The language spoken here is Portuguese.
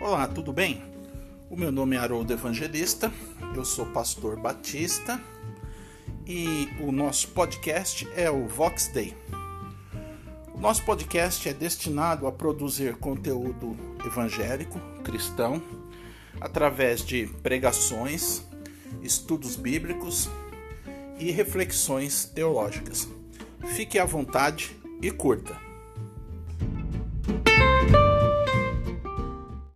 Olá, tudo bem? O meu nome é Haroldo Evangelista, eu sou pastor batista e o nosso podcast é o Vox Day. O nosso podcast é destinado a produzir conteúdo evangélico, cristão, através de pregações, estudos bíblicos e reflexões teológicas. Fique à vontade e curta.